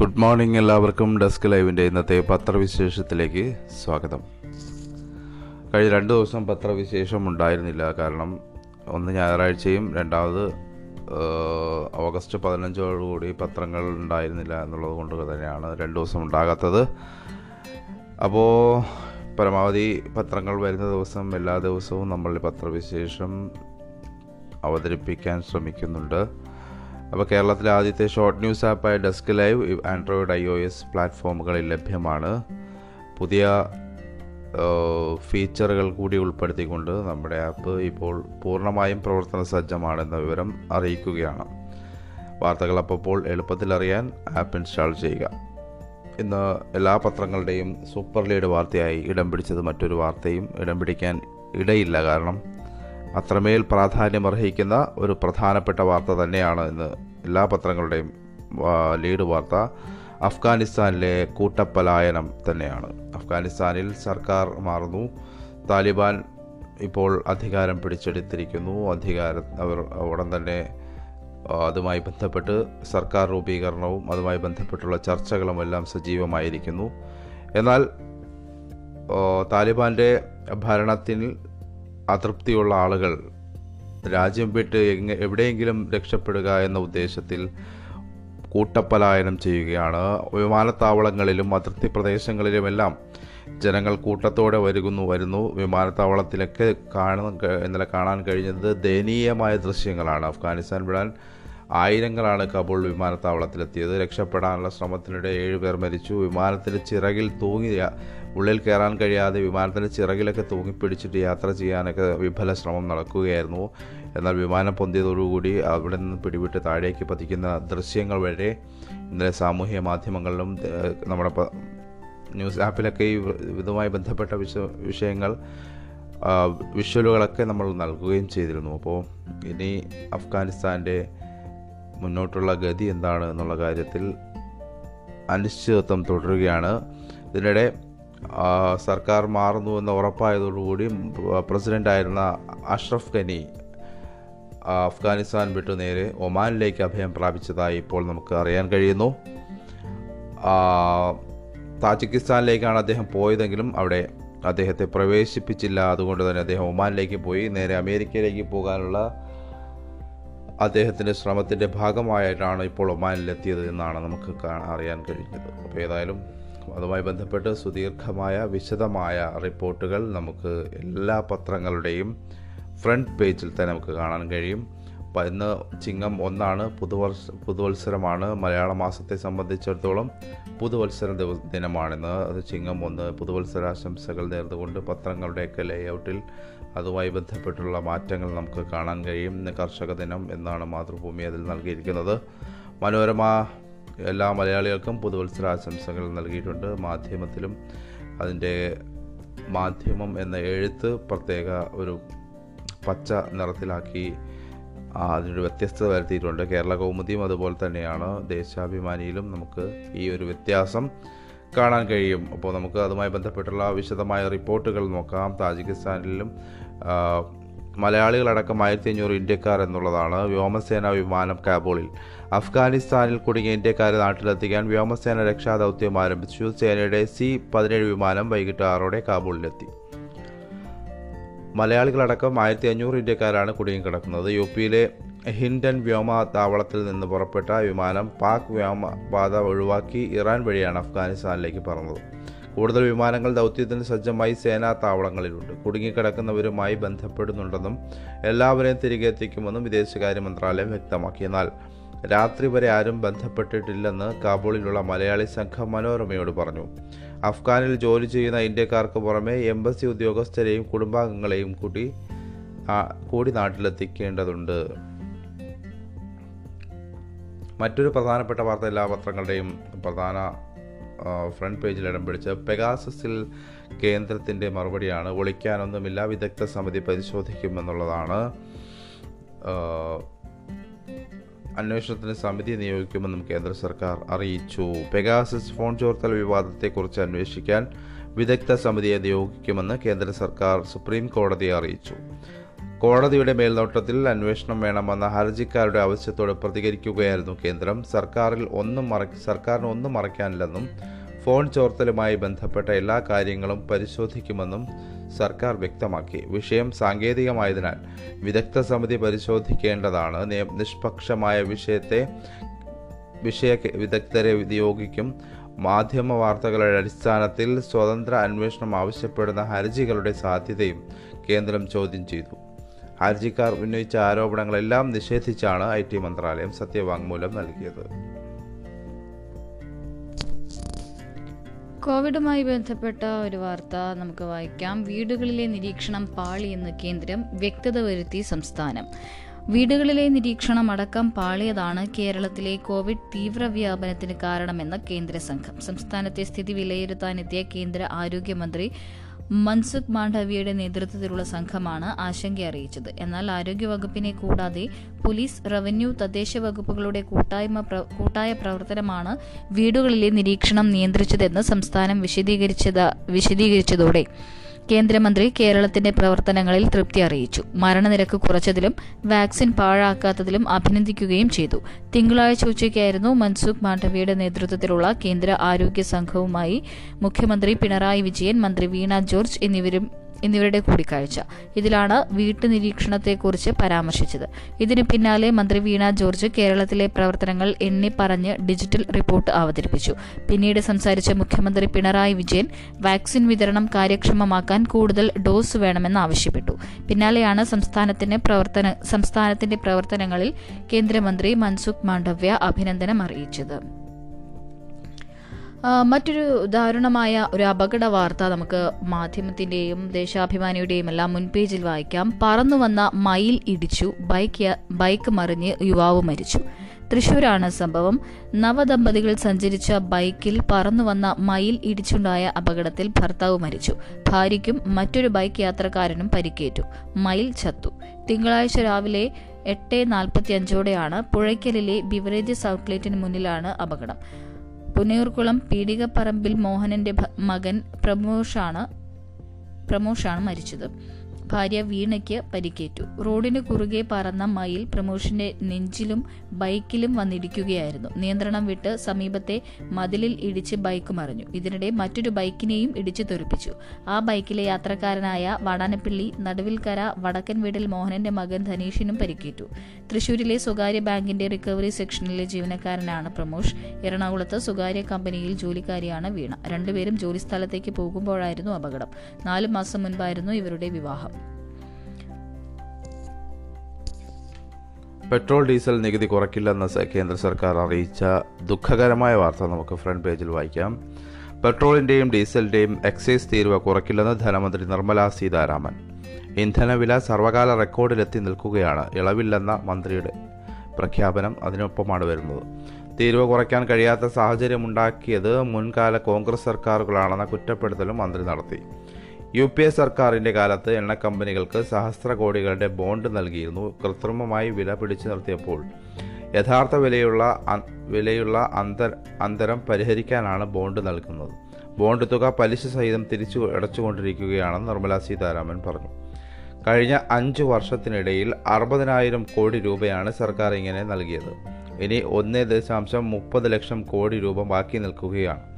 Good morning എല്ലാവർക്കും ഡെസ്ക് ലൈവിന്റെ ഇന്നത്തെ പത്രവിശേഷത്തിലേക്ക് സ്വാഗതം. കഴിഞ്ഞ രണ്ട് ദിവസം പത്രവിശേഷം ഉണ്ടായിരുന്നില്ല. കാരണം ഒന്ന് ഞായറാഴ്ചയും രണ്ടാമത് ഓഗസ്റ്റ് പതിനഞ്ചോടുകൂടി പത്രങ്ങൾ ഉണ്ടായിരുന്നില്ല എന്നുള്ളത് കൊണ്ട് തന്നെയാണ് രണ്ട് ദിവസം ഉണ്ടാകാത്തത്. അപ്പോൾ പരമാവധി പത്രങ്ങൾ വരുന്ന ദിവസം എല്ലാ ദിവസവും നമ്മൾ പത്രവിശേഷം അവതരിപ്പിക്കാൻ ശ്രമിക്കുന്നുണ്ട്. അപ്പോൾ കേരളത്തിലെ ആദ്യത്തെ short news ആപ്പായ desk live android I O S പ്ലാറ്റ്ഫോമുകളിൽ ലഭ്യമാണ്. പുതിയ ഫീച്ചറുകൾ കൂടി ഉൾപ്പെടുത്തിക്കൊണ്ട് നമ്മുടെ ആപ്പ് ഇപ്പോൾ പൂർണമായും പ്രവർത്തന സജ്ജമാണെന്ന വിവരം അറിയിക്കുകയാണ്. വാർത്തകൾ അപ്പോൾ എളുപ്പത്തിൽ അറിയാൻ ആപ്പ് ഇൻസ്റ്റാൾ ചെയ്യുക. ഇന്ന് എല്ലാ പത്രങ്ങളുടെയും സൂപ്പർ ലീഡ് വാർത്തയായി ഇടം പിടിച്ചത് മറ്റൊരു വാർത്തയും ഇടം പിടിക്കാൻ ഇടയില്ല. കാരണം അത്രമേൽ പ്രാധാന്യം അർഹിക്കുന്ന ഒരു പ്രധാനപ്പെട്ട വാർത്ത തന്നെയാണ് ഇന്ന് എല്ലാ പത്രങ്ങളുടെയും ലീഡ് വാർത്ത. അഫ്ഗാനിസ്ഥാനിലെ കൂട്ടപ്പലായനം തന്നെയാണ്. അഫ്ഗാനിസ്ഥാനിൽ സർക്കാർ മാറുന്നു. താലിബാൻ ഇപ്പോൾ അധികാരം പിടിച്ചെടുത്തിരിക്കുന്നു. അധികാര അവർ ഉടൻ തന്നെ അതുമായി ബന്ധപ്പെട്ട് സർക്കാർ രൂപീകരണവും അതുമായി ബന്ധപ്പെട്ടുള്ള ചർച്ചകളും എല്ലാം സജീവമായിരിക്കുന്നു. എന്നാൽ താലിബാന്റെ ഭരണത്തിൽ അതൃപ്തിയുള്ള ആളുകൾ രാജ്യം വിട്ട് എങ്ങ എവിടെയെങ്കിലും രക്ഷപ്പെടുക എന്ന ഉദ്ദേശത്തിൽ കൂട്ടപ്പലായനം ചെയ്യുകയാണ്. വിമാനത്താവളങ്ങളിലും അതിർത്തി പ്രദേശങ്ങളിലുമെല്ലാം ജനങ്ങൾ കൂട്ടത്തോടെ വരുന്നു വരുന്നു. വിമാനത്താവളത്തിലൊക്കെ കാണുന്ന ഇന്നലെ കാണാൻ കഴിഞ്ഞത് ദയനീയമായ ദൃശ്യങ്ങളാണ്. അഫ്ഗാനിസ്ഥാൻ വിടാൻ ആയിരങ്ങളാണ് കബൂൾ വിമാനത്താവളത്തിലെത്തിയത്. രക്ഷപ്പെടാനുള്ള ശ്രമത്തിനിടെ ഏഴുപേർ മരിച്ചു. വിമാനത്തിന്റെ ചിറകിൽ തൂങ്ങി ഉള്ളിൽ കയറാൻ കഴിയാതെ വിമാനത്തിന്റെ ചിറകിലൊക്കെ തൂങ്ങിപ്പിടിച്ചിട്ട് യാത്ര ചെയ്യാനൊക്കെ വിഫല ശ്രമം നടക്കുകയായിരുന്നു. എന്നാൽ വിമാനം പൊന്തിയതോടുകൂടി അവിടെ നിന്ന് പിടിവിട്ട് താഴേക്ക് പതിക്കുന്ന ദൃശ്യങ്ങൾ വരെ ഇന്നലെ സാമൂഹ്യ മാധ്യമങ്ങളിലും നമ്മുടെ ന്യൂസ് ആപ്പിലൊക്കെ ഈ ഇതുമായി ബന്ധപ്പെട്ട വിഷ വിഷയങ്ങൾ വിഷ്വലുകളൊക്കെ നമ്മൾ നൽകുകയും ചെയ്തിരുന്നു. അപ്പോൾ ഇനി അഫ്ഗാനിസ്ഥാന്റെ മുന്നോട്ടുള്ള ഗതി എന്താണ് എന്നുള്ള കാര്യത്തിൽ അനിശ്ചിതത്വം തുടരുകയാണ്. ഇതിനിടെ സർക്കാർ മാറുന്നു എന്ന് ഉറപ്പായതോടുകൂടി പ്രസിഡന്റായിരുന്ന അഷ്റഫ് ഖനി അഫ്ഗാനിസ്ഥാൻ വിട്ടു നേരെ ഒമാനിലേക്ക് അഭയം പ്രാപിച്ചതായി ഇപ്പോൾ നമുക്ക് അറിയാൻ കഴിയുന്നു. താജിക്കിസ്ഥാനിലേക്കാണ് അദ്ദേഹം പോയതെങ്കിലും അവിടെ അദ്ദേഹത്തെ പ്രവേശിപ്പിച്ചില്ല. അതുകൊണ്ട് തന്നെ അദ്ദേഹം ഒമാനിലേക്ക് പോയി. നേരെ അമേരിക്കയിലേക്ക് പോകാനുള്ള അദ്ദേഹത്തിന്റെ ശ്രമത്തിന്റെ ഭാഗമായിട്ടാണ് ഇപ്പോൾ ഒമാനിലെത്തിയത് എന്നാണ് നമുക്ക് അറിയാൻ കഴിഞ്ഞത്. അപ്പോൾ ഏതായാലും അതുമായി ബന്ധപ്പെട്ട് സുദീർഘമായ വിശദമായ റിപ്പോർട്ടുകൾ നമുക്ക് എല്ലാ പത്രങ്ങളുടെയും ഫ്രണ്ട് പേജിൽ തന്നെ നമുക്ക് കാണാൻ കഴിയും. അപ്പം ഇന്ന് ചിങ്ങം ഒന്നാണ് പുതുവർഷ പുതുവത്സരമാണ്. മലയാള മാസത്തെ സംബന്ധിച്ചിടത്തോളം പുതുവത്സര ദിവ ദിനമാണിന്ന്. അത് ചിങ്ങം ഒന്ന് പുതുവത്സരാശംസകൾ നേർന്നുകൊണ്ട് പത്രങ്ങളുടെയൊക്കെ ലേഔട്ടിൽ അതുമായി ബന്ധപ്പെട്ടുള്ള മാറ്റങ്ങൾ നമുക്ക് കാണാൻ കഴിയും. കർഷക ദിനം എന്നാണ് മാതൃഭൂമി അതിൽ നൽകിയിരിക്കുന്നത്. മനോരമ എല്ലാ മലയാളികൾക്കും പുതുവത്സരാശംസകൾ നൽകിയിട്ടുണ്ട്. മാധ്യമത്തിലും അതിന്റെ മാധ്യമം എന്ന എഴുത്ത് പ്രത്യേക ഒരു പച്ച നിറത്തിലാക്കി അതിനൊരു വ്യത്യസ്തത വരുത്തിയിട്ടുണ്ട്. കേരള കൗമുദിയും അതുപോലെ തന്നെയാണ്. ദേശാഭിമാനിയിലും നമുക്ക് ഈ ഒരു വ്യത്യാസം. കാണാൻ കഴിയും. അപ്പോൾ നമുക്ക് അതുമായി ബന്ധപ്പെട്ടുള്ള വിശദമായ റിപ്പോർട്ടുകൾ നോക്കാം. താജിക്കിസ്ഥാനിലും മലയാളികളടക്കം ആയിരത്തി അഞ്ഞൂറ് ഇന്ത്യക്കാർ എന്നുള്ളതാണ് വ്യോമസേന വിമാനം കാബൂളിൽ. അഫ്ഗാനിസ്ഥാനിൽ കുടുങ്ങിയ ഇന്ത്യക്കാരെ നാട്ടിലെത്തിക്കാൻ വ്യോമസേന രക്ഷാ ദൗത്യം ആരംഭിച്ചു. സേനയുടെ സി പതിനേഴ് വിമാനം വൈകിട്ട് ആറോടെ കാബൂളിലെത്തി. മലയാളികളടക്കം ആയിരത്തി അഞ്ഞൂറ് ഇന്ത്യക്കാരാണ് കുടുങ്ങിക്കിടക്കുന്നത്. യു പിയിലെ ഹിൻഡൻ വ്യോമതാവളത്തിൽ നിന്ന് പുറപ്പെട്ട വിമാനം പാക് വ്യോമപാത ഒഴിവാക്കി ഇറാൻ വഴിയാണ് അഫ്ഗാനിസ്ഥാനിലേക്ക് പറന്നത്. കൂടുതൽ വിമാനങ്ങൾ ദൗത്യത്തിന് സജ്ജമായി സേനാ താവളങ്ങളിലുണ്ട് കുടുങ്ങിക്കിടക്കുന്നവരുമായി ബന്ധപ്പെടുന്നുണ്ടെന്നും എല്ലാവരെയും തിരികെ എത്തിക്കുമെന്നും വിദേശകാര്യ മന്ത്രാലയം വ്യക്തമാക്കി. എന്നാൽ രാത്രി വരെ ആരും ബന്ധപ്പെട്ടിട്ടില്ലെന്ന് കാബൂളിലുള്ള മലയാളി സംഘം മനോരമയോട് പറഞ്ഞു. അഫ്ഗാനിൽ ജോലി ചെയ്യുന്ന ഇന്ത്യക്കാർക്ക് പുറമെ എംബസി ഉദ്യോഗസ്ഥരെയും കുടുംബാംഗങ്ങളെയും കൂടി കൂടി നാട്ടിലെത്തിക്കേണ്ടതുണ്ട്. മറ്റൊരു പ്രധാനപ്പെട്ട വാർത്ത എല്ലാ പത്രങ്ങളുടെയും പ്രധാന ഫ്രണ്ട് പേജിൽ ഇടം പിടിച്ച് പെഗാസസിൽ കേന്ദ്രത്തിന്റെ മറുപടിയാണ്. ഒളിക്കാനൊന്നുമില്ല വിദഗ്ധ സമിതി പരിശോധിക്കുമെന്നുള്ളതാണ്. അന്വേഷണത്തിന് സമിതി നിയോഗിക്കുമെന്നും കേന്ദ്ര സർക്കാർ അറിയിച്ചു. പെഗാസസ് ഫോൺ ചോർത്തൽ വിവാദത്തെക്കുറിച്ച് അന്വേഷിക്കാൻ വിദഗ്ധ സമിതിയെ നിയോഗിക്കുമെന്ന് കേന്ദ്ര സർക്കാർ സുപ്രീം കോടതിയെ അറിയിച്ചു. കോടതിയുടെ മേൽനോട്ടത്തിൽ അന്വേഷണം വേണമെന്ന ഹർജിക്കാരുടെ ആവശ്യത്തോട് പ്രതികരിക്കുകയായിരുന്നു കേന്ദ്രം. സർക്കാരിൽ ഒന്നും മറ സർക്കാരിന് ഒന്നും മറയ്ക്കാനില്ലെന്നും ഫോൺ ചോർത്തലുമായി ബന്ധപ്പെട്ട എല്ലാ കാര്യങ്ങളും പരിശോധിക്കുമെന്നും സർക്കാർ വ്യക്തമാക്കി. വിഷയം സാങ്കേതികമായതിനാൽ വിദഗ്ധ സമിതി പരിശോധിക്കേണ്ടതാണ്. നിഷ്പക്ഷമായ വിഷയത്തെ വിഷയ വിദഗ്ധരെ നിയോഗിക്കും മാധ്യമ വാർത്തകളുടെ അടിസ്ഥാനത്തിൽ സ്വതന്ത്ര അന്വേഷണം ആവശ്യപ്പെടുന്ന ഹർജികളുടെ സാധ്യതയും കേന്ദ്രം ചോദ്യം ചെയ്തു. ഹർജിക്കാർ ഉന്നയിച്ച ആരോപണങ്ങളെല്ലാം നിഷേധിച്ചാണ് ഐ ടി മന്ത്രാലയം സത്യവാങ്മൂലം നൽകിയത്. കോവിഡുമായി ബന്ധപ്പെട്ട ഒരു വാർത്ത നമുക്ക് വായിക്കാം. വീടുകളിലെ നിരീക്ഷണം പാളിയെന്ന് കേന്ദ്രം വ്യക്തത വരുത്തി സംസ്ഥാനം. വീടുകളിലെ നിരീക്ഷണം അടക്കം പാളിയതാണ് കേരളത്തിലെ കോവിഡ് തീവ്രവ്യാപനത്തിന് കാരണമെന്ന് കേന്ദ്ര സംഘം സംസ്ഥാനത്തെ സ്ഥിതി വിലയിരുത്താനെത്തിയ കേന്ദ്ര ആരോഗ്യമന്ത്രി മൻസുഖ് മാണ്ഡവിയുടെ നേതൃത്വത്തിലുള്ള സംഘമാണ് ആശങ്ക അറിയിച്ചത് എന്നാൽ ആരോഗ്യവകുപ്പിനെ കൂടാതെ പോലീസ് റവന്യൂ തദ്ദേശ വകുപ്പുകളുടെ കൂട്ടായ്മ കൂട്ടായ പ്രവർത്തനമാണ് വീടുകളിലെ നിരീക്ഷണം നിയന്ത്രിച്ചതെന്ന് സംസ്ഥാനം വിശദീകരിച്ചത വിശദീകരിച്ചതോടെ. കേന്ദ്രമന്ത്രി കേരളത്തിന്റെ പ്രവർത്തനങ്ങളിൽ തൃപ്തി അറിയിച്ചു. മരണനിരക്ക് കുറച്ചതിലും വാക്സിൻ പാഴാക്കാത്തതിലും അഭിനന്ദിക്കുകയും ചെയ്തു. തിങ്കളാഴ്ച ഉച്ചയ്ക്കായിരുന്നു മൻസുഖ് മാണ്ഡവിയുടെ നേതൃത്വത്തിലുള്ള കേന്ദ്ര ആരോഗ്യ സംഘവുമായി മുഖ്യമന്ത്രി പിണറായി വിജയൻ മന്ത്രി വീണ ജോർജ് എന്നിവരും എന്നിവരുടെ കൂടിക്കാഴ്ച. ഇതിലാണ് വീട്ടുനിരീക്ഷണത്തെക്കുറിച്ച് പരാമർശിച്ചത്. ഇതിന് പിന്നാലെ മന്ത്രി വീണ ജോർജ് കേരളത്തിലെ പ്രവർത്തനങ്ങൾ എണ്ണി പറഞ്ഞ് ഡിജിറ്റൽ റിപ്പോർട്ട് അവതരിപ്പിച്ചു. പിന്നീട് സംസാരിച്ച മുഖ്യമന്ത്രി പിണറായി വിജയൻ വാക്സിൻ വിതരണം കാര്യക്ഷമമാക്കാൻ കൂടുതൽ ഡോസ് വേണമെന്ന് ആവശ്യപ്പെട്ടു. പിന്നാലെയാണ് സംസ്ഥാനത്തിന് പ്രവർത്തന സംസ്ഥാനത്തിന്റെ പ്രവർത്തനങ്ങളിൽ കേന്ദ്രമന്ത്രി മൻസുഖ് മാണ്ഡവ്യ അഭിനന്ദനം അറിയിച്ചത്. മറ്റൊരു ദാരുണമായ ഒരു അപകട വാർത്ത നമുക്ക് മാധ്യമത്തിന്റെയും ദേശാഭിമാനിയുടെയും എല്ലാം മുൻപേജിൽ വായിക്കാം. പറന്നു വന്ന മയിൽ ഇടിച്ചു ബൈക്ക് ബൈക്ക് മറിഞ്ഞ് യുവാവ് മരിച്ചു. തൃശൂരാണ് സംഭവം. നവദമ്പതികൾ സഞ്ചരിച്ച ബൈക്കിൽ പറന്നു വന്ന മയിൽ ഇടിച്ചുണ്ടായ അപകടത്തിൽ ഭർത്താവ് മരിച്ചു. ഭാര്യയ്ക്കും മറ്റൊരു ബൈക്ക് യാത്രക്കാരനും പരിക്കേറ്റു. മയിൽ ചത്തു. തിങ്കളാഴ്ച രാവിലെ എട്ട് നാൽപ്പത്തി അഞ്ചോടെയാണ് പുഴയ്ക്കലിലെ ബിവറേജസ് ഔട്ട്ലെറ്റിന് മുന്നിലാണ് അപകടം. പുന്നയൂർക്കുളം പീടികപ്പറമ്പിൽ മോഹനന്റെ മകൻ പ്രമോഷാണ് പ്രമോഷാണ് മരിച്ചത്. ഭാര്യ വീണയ്ക്ക് പരിക്കേറ്റു. റോഡിന് കുറുകെ പറന്ന മയിൽ പ്രമോഷിന്റെ നെഞ്ചിലും ബൈക്കിലും വന്നിടിക്കുകയായിരുന്നു. നിയന്ത്രണം വിട്ട് സമീപത്തെ മതിലിൽ ഇടിച്ച് ബൈക്ക് മറിഞ്ഞു. ഇതിനിടെ മറ്റൊരു ബൈക്കിനെയും ഇടിച്ചു തെറിപ്പിച്ചു. ആ ബൈക്കിലെ യാത്രക്കാരനായ വടാനപ്പിള്ളി നടുവിൽക്കര വടക്കൻ വീട്ടിൽ മോഹനന്റെ മകൻ ധനീഷിനും പരിക്കേറ്റു. തൃശൂരിലെ സ്വകാര്യ ബാങ്കിന്റെ റിക്കവറി സെക്ഷനിലെ ജീവനക്കാരനാണ് പ്രമോഷ്. എറണാകുളത്ത് സ്വകാര്യ കമ്പനിയിൽ ജോലിക്കാരിയാണ് വീണ. രണ്ടുപേരും ജോലിസ്ഥലത്തേക്ക് പോകുമ്പോഴായിരുന്നു അപകടം. നാലു മാസം മുൻപായിരുന്നു ഇവരുടെ വിവാഹം. പെട്രോൾ ഡീസൽ നികുതി കുറയ്ക്കില്ലെന്ന് കേന്ദ്ര സർക്കാർ അറിയിച്ച ദുഃഖകരമായ വാർത്ത നമുക്ക് ഫ്രണ്ട് പേജിൽ വായിക്കാം. പെട്രോളിന്റെയും ഡീസലിന്റെയും എക്സൈസ് തീരുവ കുറയ്ക്കില്ലെന്ന് ധനമന്ത്രി നിർമ്മലാ സീതാരാമൻ. ഇന്ധനവില സർവകാല റെക്കോർഡിലെത്തി നിൽക്കുകയാണ്. ഇളവില്ലെന്ന മന്ത്രിയുടെ പ്രഖ്യാപനം അതിനൊപ്പമാണ് വരുന്നത്. തീരുവ കുറയ്ക്കാൻ കഴിയാത്ത സാഹചര്യമുണ്ടാക്കിയത് മുൻകാല കോൺഗ്രസ് സർക്കാരുകളാണെന്ന കുറ്റപ്പെടുത്തലും മന്ത്രി നടത്തി. യു പി എ സർക്കാരിന്റെ കാലത്ത് എണ്ണ കമ്പനികൾക്ക് സഹസ്ര കോടികളുടെ ബോണ്ട് നൽകിയിരുന്നു. കൃത്രിമമായി വില പിടിച്ചു നിർത്തിയപ്പോൾ യഥാർത്ഥ വിലയുള്ള വിലയുള്ള അന്തര അന്തരം പരിഹരിക്കാനാണ് ബോണ്ട് നൽകുന്നത്. ബോണ്ട് തുക പലിശ സഹിതം തിരിച്ചു അടച്ചുകൊണ്ടിരിക്കുകയാണെന്ന് നിർമ്മലാ സീതാരാമൻ പറഞ്ഞു. കഴിഞ്ഞ അഞ്ച് വർഷത്തിനിടയിൽ അറുപതിനായിരം കോടി രൂപയാണ് സർക്കാർ ഇങ്ങനെ നൽകിയത്. ഇനി ഒന്ന് ദശാംശം മുപ്പത് ലക്ഷം കോടി രൂപ ബാക്കി നിൽക്കുകയാണ്.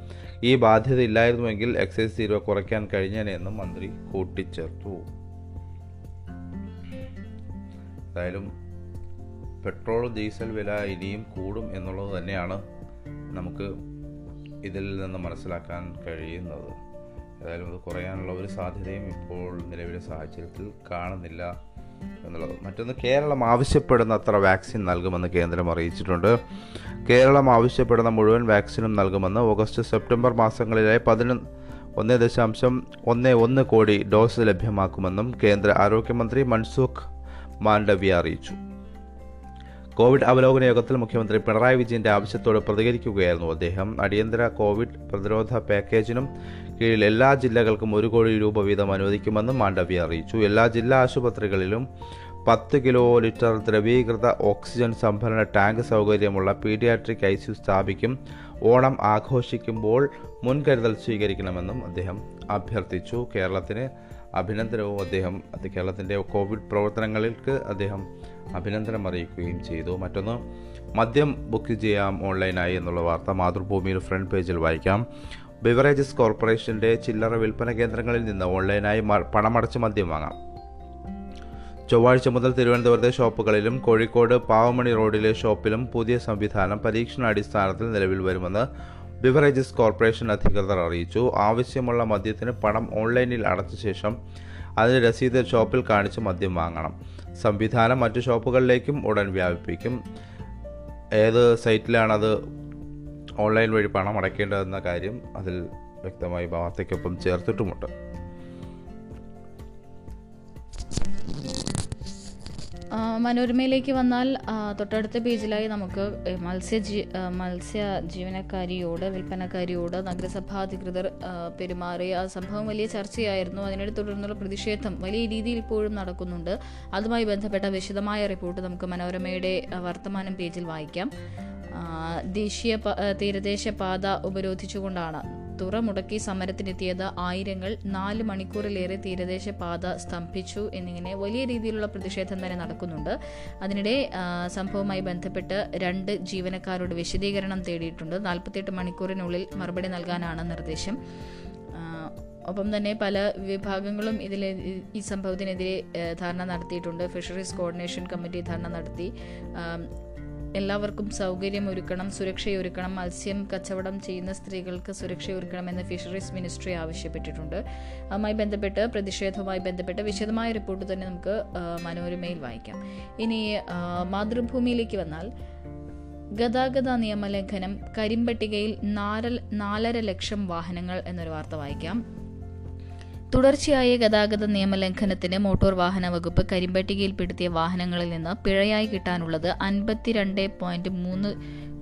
ഈ ബാധ്യത ഇല്ലായിരുന്നുവെങ്കിൽ എക്സൈസ് തീരുവ കുറയ്ക്കാൻ കഴിഞ്ഞേനെന്നും മന്ത്രി കൂട്ടിച്ചേർത്തു. എന്തായാലും പെട്രോൾ ഡീസൽ വില ഇനിയും കൂടും എന്നുള്ളത് തന്നെയാണ് നമുക്ക് ഇതിൽ നിന്ന് മനസ്സിലാക്കാൻ കഴിയുന്നത്. ഏതായാലും അത് കുറയാനുള്ള ഒരു സാധ്യതയും ഇപ്പോൾ നിലവിലെ സാഹചര്യത്തിൽ കാണുന്നില്ല. എന്നുള്ളത്. മറ്റൊന്ന് കേരളം ആവശ്യപ്പെടുന്ന അത്ര വാക്സിൻ നൽകുമെന്ന് കേന്ദ്രം അറിയിച്ചിട്ടുണ്ട്. കേരളം ആവശ്യപ്പെടുന്ന മുഴുവൻ വാക്സിനും നൽകുമെന്ന് ഓഗസ്റ്റ് സെപ്റ്റംബർ മാസങ്ങളിലായി പതിനൊന്ന് ഒന്ന് ദശാംശം ഒന്ന് ഒന്ന് കോടി ഡോസ് ലഭ്യമാക്കുമെന്നും കേന്ദ്ര ആരോഗ്യമന്ത്രി മൻസുഖ് മാണ്ഡവ്യ അറിയിച്ചു. കോവിഡ് അവലോകന യോഗത്തിൽ മുഖ്യമന്ത്രി പിണറായി വിജയന്റെ ആവശ്യത്തോട് പ്രതികരിക്കുകയായിരുന്നു അദ്ദേഹം. അടിയന്തര കോവിഡ് പ്രതിരോധ പാക്കേജിനും കീഴിൽ എല്ലാ ജില്ലകൾക്കും ഒരു കോടി രൂപ വീതം അനുവദിക്കുമെന്നും മാണ്ഡവ്യ അറിയിച്ചു. എല്ലാ ജില്ലാ ആശുപത്രികളിലും പത്ത് കിലോ ലിറ്റർ ദ്രവീകൃത ഓക്സിജൻ സംഭരണ ടാങ്ക് സൗകര്യമുള്ള പീഡിയാട്രിക് ഐ സ്ഥാപിക്കും. ഓണം ആഘോഷിക്കുമ്പോൾ മുൻകരുതൽ സ്വീകരിക്കണമെന്നും അദ്ദേഹം അഭ്യർത്ഥിച്ചു. കേരളത്തിന് അഭിനന്ദനവും അദ്ദേഹം കേരളത്തിന്റെ കോവിഡ് പ്രവർത്തനങ്ങൾക്ക് അദ്ദേഹം അഭിനന്ദനം അറിയിക്കുകയും ചെയ്തു. മറ്റൊന്ന് മദ്യം ബുക്ക് ചെയ്യാം ഓൺലൈനായി എന്നുള്ള വാർത്ത. മാതൃഭൂമിയിൽ ഫ്രണ്ട് പേജിൽ വായിക്കാം. ബിവറേജസ് കോർപ്പറേഷന്റെ ചില്ലറ വിൽപ്പന കേന്ദ്രങ്ങളിൽ നിന്ന് ഓൺലൈനായി പണമടച്ച് മദ്യം വാങ്ങാം. ചൊവ്വാഴ്ച മുതൽ തിരുവനന്തപുരത്തെ ഷോപ്പുകളിലും കോഴിക്കോട് പാവമണി റോഡിലെ ഷോപ്പിലും പുതിയ സംവിധാനം പരീക്ഷണാടിസ്ഥാനത്തിൽ നിലവിൽ വരുമെന്ന് ബിവറേജസ് കോർപ്പറേഷൻ അധികൃതർ അറിയിച്ചു. ആവശ്യമുള്ള മദ്യത്തിന് പണം ഓൺലൈനിൽ അടച്ച ശേഷം അതിന് രസീത് ഷോപ്പിൽ കാണിച്ച് മദ്യം വാങ്ങണം. സംവിധാനം മറ്റു ഷോപ്പുകളിലേക്കും ഉടൻ വ്യാപിപ്പിക്കും. ഏത് സൈറ്റിലാണത് ഓൺലൈൻ വഴി പണം അടയ്ക്കേണ്ടതെന്ന കാര്യം അതിൽ വ്യക്തമായി വാർത്തയ്ക്കൊപ്പം ചേർത്തിട്ടുമുണ്ട്. മനോരമയിലേക്ക് വന്നാൽ തൊട്ടടുത്ത പേജിലായി നമുക്ക് മത്സ്യ ജീ- മത്സ്യ ജീവനക്കാരിയോട് വിൽപ്പനക്കാരിയോട് നഗരസഭാ അധികൃതർ പെരുമാറിയ സംഭവം വലിയ ചർച്ചയായിരുന്നു. അതിനെ തുടർന്നുള്ള പ്രതിഷേധം വലിയ രീതിയിൽ ഇപ്പോഴും നടക്കുന്നുണ്ട്. അതുമായി ബന്ധപ്പെട്ട വിശദമായ റിപ്പോർട്ട് നമുക്ക് മനോരമയുടെ വർത്തമാനം പേജിൽ വായിക്കാം. ദേശീയ തീരദേശ പാത ഉപരോധിച്ചുകൊണ്ടാണ്. തുറ മുടക്കി സമരത്തിനെത്തിയത് ആയിരങ്ങൾ നാല് മണിക്കൂറിലേറെ തീരദേശ പാത സ്തംഭിച്ചു എന്നിങ്ങനെ വലിയ രീതിയിലുള്ള പ്രതിഷേധം തന്നെ നടക്കുന്നുണ്ട്. അതിനിടെ സംഭവവുമായി ബന്ധപ്പെട്ട് രണ്ട് ജീവനക്കാരോട് വിശദീകരണം തേടിയിട്ടുണ്ട്. നാൽപ്പത്തിയെട്ട് മണിക്കൂറിനുള്ളിൽ മറുപടി നൽകാനാണ് നിർദ്ദേശം. ഒപ്പം തന്നെ പല വിഭാഗങ്ങളും ഇതിൽ ഈ സംഭവത്തിനെതിരെ ധാരണ നടത്തിയിട്ടുണ്ട്. ഫിഷറീസ് കോർഡിനേഷൻ കമ്മിറ്റി ധാരണ നടത്തി. എല്ലാവർക്കും സൗകര്യമൊരുക്കണം സുരക്ഷയൊരുക്കണം മത്സ്യം കച്ചവടം ചെയ്യുന്ന സ്ത്രീകൾക്ക് സുരക്ഷയൊരുക്കണം എന്ന് ഫിഷറീസ് മിനിസ്ട്രി ആവശ്യപ്പെട്ടിട്ടുണ്ട്. അതുമായി ബന്ധപ്പെട്ട് പ്രതിഷേധവുമായി ബന്ധപ്പെട്ട് വിശദമായ റിപ്പോർട്ട് തന്നെ നമുക്ക് മനോരമയിൽ വായിക്കാം. ഇനി മാതൃഭൂമിയിലേക്ക് വന്നാൽ ഗതാഗത നിയമലംഘനം കരിമ്പട്ടികയിൽ നാല് നാലര ലക്ഷം വാഹനങ്ങൾ എന്നൊരു വാർത്ത വായിക്കാം. തുടർച്ചയായ ഗതാഗത നിയമലംഘനത്തിന് മോട്ടോർ വാഹന വകുപ്പ് കരിമ്പട്ടികയിൽപ്പെടുത്തിയ വാഹനങ്ങളിൽ നിന്ന് പിഴയായി കിട്ടാനുള്ളത് അൻപത്തിരണ്ട് പോയിന്റ് മൂന്ന്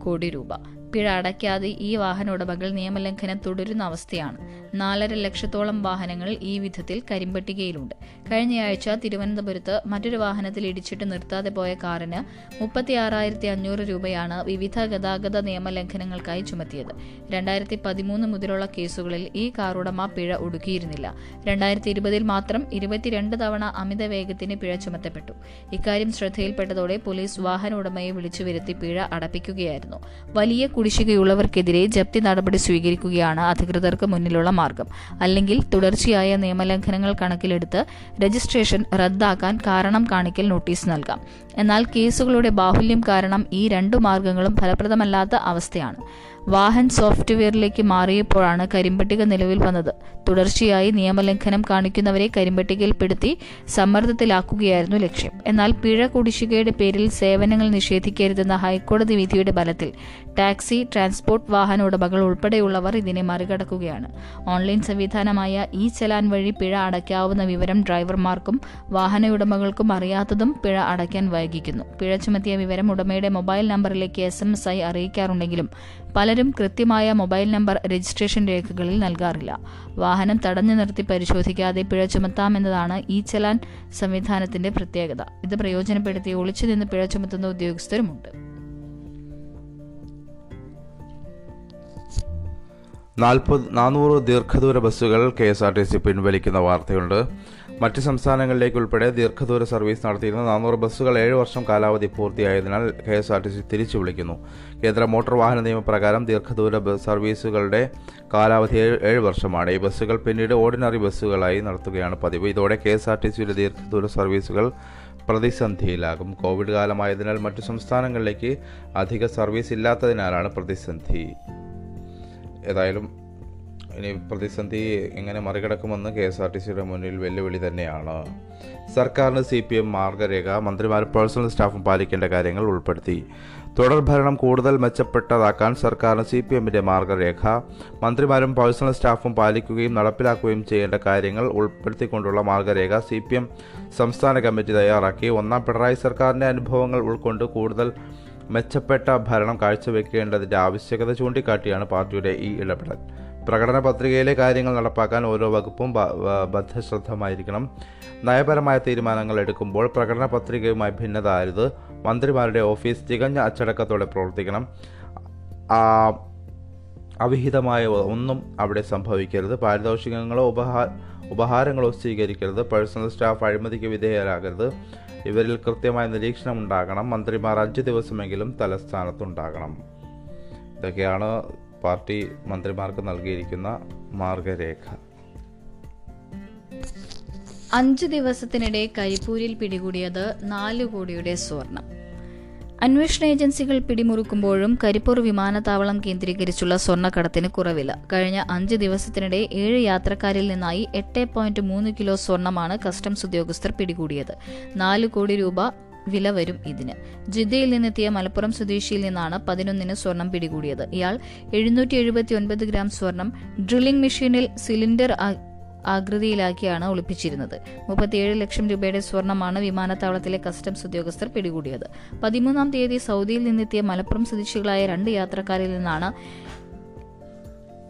കോടി രൂപ. പിഴ അടയ്ക്കാതെ ഈ വാഹന ഉടമകൾ നിയമലംഘനം തുടരുന്ന അവസ്ഥയാണ്. നാലര ലക്ഷത്തോളം വാഹനങ്ങൾ ഈ വിധത്തിൽ കരിമ്പട്ടികയിലുണ്ട്. കഴിഞ്ഞയാഴ്ച തിരുവനന്തപുരത്ത് മറ്റൊരു വാഹനത്തിൽ ഇടിച്ചിട്ട് നിർത്താതെ പോയ കാറിന് മുപ്പത്തി ആറായിരത്തി അഞ്ഞൂറ് രൂപയാണ് വിവിധ ഗതാഗത നിയമലംഘനങ്ങൾക്കായി ചുമത്തിയത്. രണ്ടായിരത്തി പതിമൂന്ന് മുതലുള്ള കേസുകളിൽ ഈ കാറുടമ പിഴ ഒടുക്കിയിരുന്നില്ല. രണ്ടായിരത്തി ഇരുപതിൽ മാത്രം ഇരുപത്തിരണ്ട് തവണ അമിത വേഗത്തിന് പിഴ ചുമത്തപ്പെട്ടു. ഇക്കാര്യം ശ്രദ്ധയിൽപ്പെട്ടതോടെ പോലീസ് വാഹന ഉടമയെ വിളിച്ചു വരുത്തി പിഴ അടപ്പിക്കുകയായിരുന്നു. വലിയ കുടിശ്ശികയുള്ളവർക്കെതിരെ ജപ്തി നടപടി സ്വീകരിക്കുകയാണ് അധികൃതർക്ക് മുന്നിലുള്ള മാർഗം. അല്ലെങ്കിൽ തുടർച്ചയായ നിയമലംഘനങ്ങൾ കണക്കിലെടുത്ത് രജിസ്ട്രേഷൻ റദ്ദാക്കാൻ കാരണം കാണിക്കൽ നോട്ടീസ് നൽകാം. എന്നാൽ കേസുകളുടെ ബാഹുല്യം കാരണം ഈ രണ്ടു മാർഗങ്ങളും ഫലപ്രദമല്ലാത്ത അവസ്ഥയാണ്. വാഹൻ സോഫ്റ്റ്വെയറിലേക്ക് മാറിയപ്പോഴാണ് കരിമ്പട്ടിക നിലവിൽ വന്നത്. തുടർച്ചയായി നിയമലംഘനം കാണിക്കുന്നവരെ കരിമ്പട്ടികയിൽപ്പെടുത്തി സമ്മർദ്ദത്തിലാക്കുകയായിരുന്നു ലക്ഷ്യം. എന്നാൽ പിഴ കുടിശ്ശികയുടെ പേരിൽ സേവനങ്ങൾ നിഷേധിക്കരുതെന്ന ഹൈക്കോടതി വിധിയുടെ ബലത്തിൽ ടാക്സി ട്രാൻസ്പോർട്ട് വാഹന ഉടമകൾ ഉൾപ്പെടെയുള്ളവർ ഇതിനെ മറികടക്കുകയാണ്. ഓൺലൈൻ സംവിധാനമായ ഈ ചലാൻ വഴി പിഴ അടയ്ക്കാവുന്ന വിവരം ഡ്രൈവർമാർക്കും വാഹന ഉടമകൾക്കും അറിയാത്തതും പിഴ അടയ്ക്കാൻ വൈകിക്കുന്നു പിഴ ചുമത്തിയ വിവരം ഉടമയുടെ മൊബൈൽ നമ്പറിലേക്ക് എസ് എം എസ് ആയി അറിയിക്കാറുണ്ടെങ്കിലും പലരും കൃത്യമായ മൊബൈൽ നമ്പർ രജിസ്ട്രേഷൻ രേഖകളിൽ നൽകാറില്ല. വാഹനം തടഞ്ഞു നിർത്തി പരിശോധിക്കാതെ പിഴ ചുമത്താമെന്നതാണ് ഇ ചലാൻ സംവിധാനത്തിന്റെ പ്രത്യേകത. ഇത് പ്രയോജനപ്പെടുത്തി ഒളിച്ചു നിന്ന് പിഴ ചുമത്തുന്ന ഉദ്യോഗസ്ഥരുമുണ്ട്. നാൽപ്പത് നാനൂറ് ദീർഘദൂര ബസ്സുകൾ K S R T C പിൻവലിക്കുന്ന വാർത്തയുണ്ട്. മറ്റ് സംസ്ഥാനങ്ങളിലേക്ക് ഉൾപ്പെടെ ദീർഘദൂര സർവീസ് നടത്തിയിരുന്ന നാനൂറ് ബസ്സുകൾ ഏഴ് വർഷം കാലാവധി പൂർത്തിയായതിനാൽ K S R T C തിരിച്ചു വിളിക്കുന്നു. കേന്ദ്ര മോട്ടോർ വാഹന നിയമപ്രകാരം ദീർഘദൂര ബസ് സർവീസുകളുടെ കാലാവധി ഏഴ് വർഷമാണ്. ഈ ബസ്സുകൾ പിന്നീട് ഓർഡിനറി ബസ്സുകളായി നടത്തുകയാണ് പതിവ്. ഇതോടെ കെ എസ് ആർ ടി സിയുടെ ദീർഘദൂര സർവീസുകൾ പ്രതിസന്ധിയിലാകും. കോവിഡ് കാലമായതിനാൽ മറ്റു സംസ്ഥാനങ്ങളിലേക്ക് അധിക സർവീസ് ഇല്ലാത്തതിനാലാണ് പ്രതിസന്ധി. ഏതായാലും ഇനി പ്രതിസന്ധി എങ്ങനെ മറികടക്കുമെന്ന് കെ എസ് ആർ ടി സിയുടെ മുന്നിൽ വെല്ലുവിളി തന്നെയാണ്. സർക്കാരിന് സി പി എം മാർഗരേഖ മന്ത്രിമാർ പേഴ്സണൽ സ്റ്റാഫും പാലിക്കേണ്ട കാര്യങ്ങൾ ഉൾപ്പെടുത്തി. തുടർഭരണം കൂടുതൽ മെച്ചപ്പെട്ടതാക്കാൻ സർക്കാരിന് സി പി എമ്മിന്റെ മാർഗരേഖ മന്ത്രിമാരും പേഴ്സണൽ സ്റ്റാഫും പാലിക്കുകയും നടപ്പിലാക്കുകയും ചെയ്യേണ്ട കാര്യങ്ങൾ ഉൾപ്പെടുത്തിക്കൊണ്ടുള്ള മാർഗരേഖ സി പി എം സംസ്ഥാന കമ്മിറ്റി തയ്യാറാക്കി. ഒന്നാം പിണറായി സർക്കാരിന്റെ അനുഭവങ്ങൾ ഉൾക്കൊണ്ട് കൂടുതൽ മെച്ചപ്പെട്ട ഭരണം കാഴ്ചവെക്കേണ്ടതിന്റെ ആവശ്യകത ചൂണ്ടിക്കാട്ടിയാണ് പാർട്ടിയുടെ ഈ ഇടപെടൽ. പ്രകടന പത്രികയിലെ കാര്യങ്ങൾ നടപ്പാക്കാൻ ഓരോ വകുപ്പും ബദ്ധശ്രദ്ധമായിരിക്കണം. നയപരമായ തീരുമാനങ്ങൾ എടുക്കുമ്പോൾ പ്രകടന പത്രികയുമായി ഭിന്നത അരുത് മന്ത്രിമാരുടെ ഓഫീസ് തികഞ്ഞ അച്ചടക്കത്തോടെ പ്രവർത്തിക്കണം. അവിഹിതമായ ഒന്നും അവിടെ സംഭവിക്കരുത്. പാരിതോഷികങ്ങളോ ഉപഹാ ഉപഹാരങ്ങളോ സ്വീകരിക്കരുത്. Personal staff അഴിമതിക്ക് വിധേയരാകരുത്. ഇവരിൽ കൃത്യമായ നിരീക്ഷണം ഉണ്ടാകണം. മന്ത്രിമാർ അഞ്ച് ദിവസമെങ്കിലും തലസ്ഥാനത്തുണ്ടാകണം. ഇതൊക്കെയാണ് പാർട്ടി മന്ത്രിമാർക്ക് നൽകിയിരിക്കുന്ന മാർഗരേഖ. അഞ്ച് ദിവസത്തിനിടെ കരിപ്പൂരിൽ പിടികൂടിയത് നാല് കോടിയുടെ സ്വർണം. അന്വേഷണ ഏജൻസികൾ പിടിമുറുക്കുമ്പോഴും കരിപ്പൂർ വിമാനത്താവളം കേന്ദ്രീകരിച്ചുള്ള സ്വർണക്കടത്തിന് കുറവില്ല. കഴിഞ്ഞ അഞ്ച് ദിവസത്തിനിടെ ഏഴ് യാത്രക്കാരിൽ നിന്നായി എട്ട് പോയിന്റ് മൂന്ന് കിലോ സ്വർണമാണ് കസ്റ്റംസ് ഉദ്യോഗസ്ഥർ പിടികൂടിയത്. നാല് കോടി രൂപ വില വരും ഇതിന്. ജിദ്ദയിൽ നിന്നെത്തിയ മലപ്പുറം സ്വദേശിയിൽ നിന്നാണ് പതിനൊന്നിന് സ്വർണം പിടികൂടിയത്. ഇയാൾ എഴുന്നൂറ്റി എഴുപത്തി ഒൻപത് ഗ്രാം സ്വർണം ഡ്രില്ലിംഗ് മെഷീനിൽ സിലിണ്ടർ ആകൃതിയിലാക്കിയാണ് ഒളിപ്പിച്ചിരുന്നത്. മുപ്പത്തിയേഴ് ലക്ഷം രൂപയുടെ സ്വർണമാണ് വിമാനത്താവളത്തിലെ കസ്റ്റംസ് ഉദ്യോഗസ്ഥർ പിടികൂടിയത്. പതിമൂന്നാം തീയതി സൗദിയിൽ നിന്നെത്തിയ മലപ്പുറം സ്വദേശികളായ രണ്ട് യാത്രക്കാരിൽ നിന്നാണ്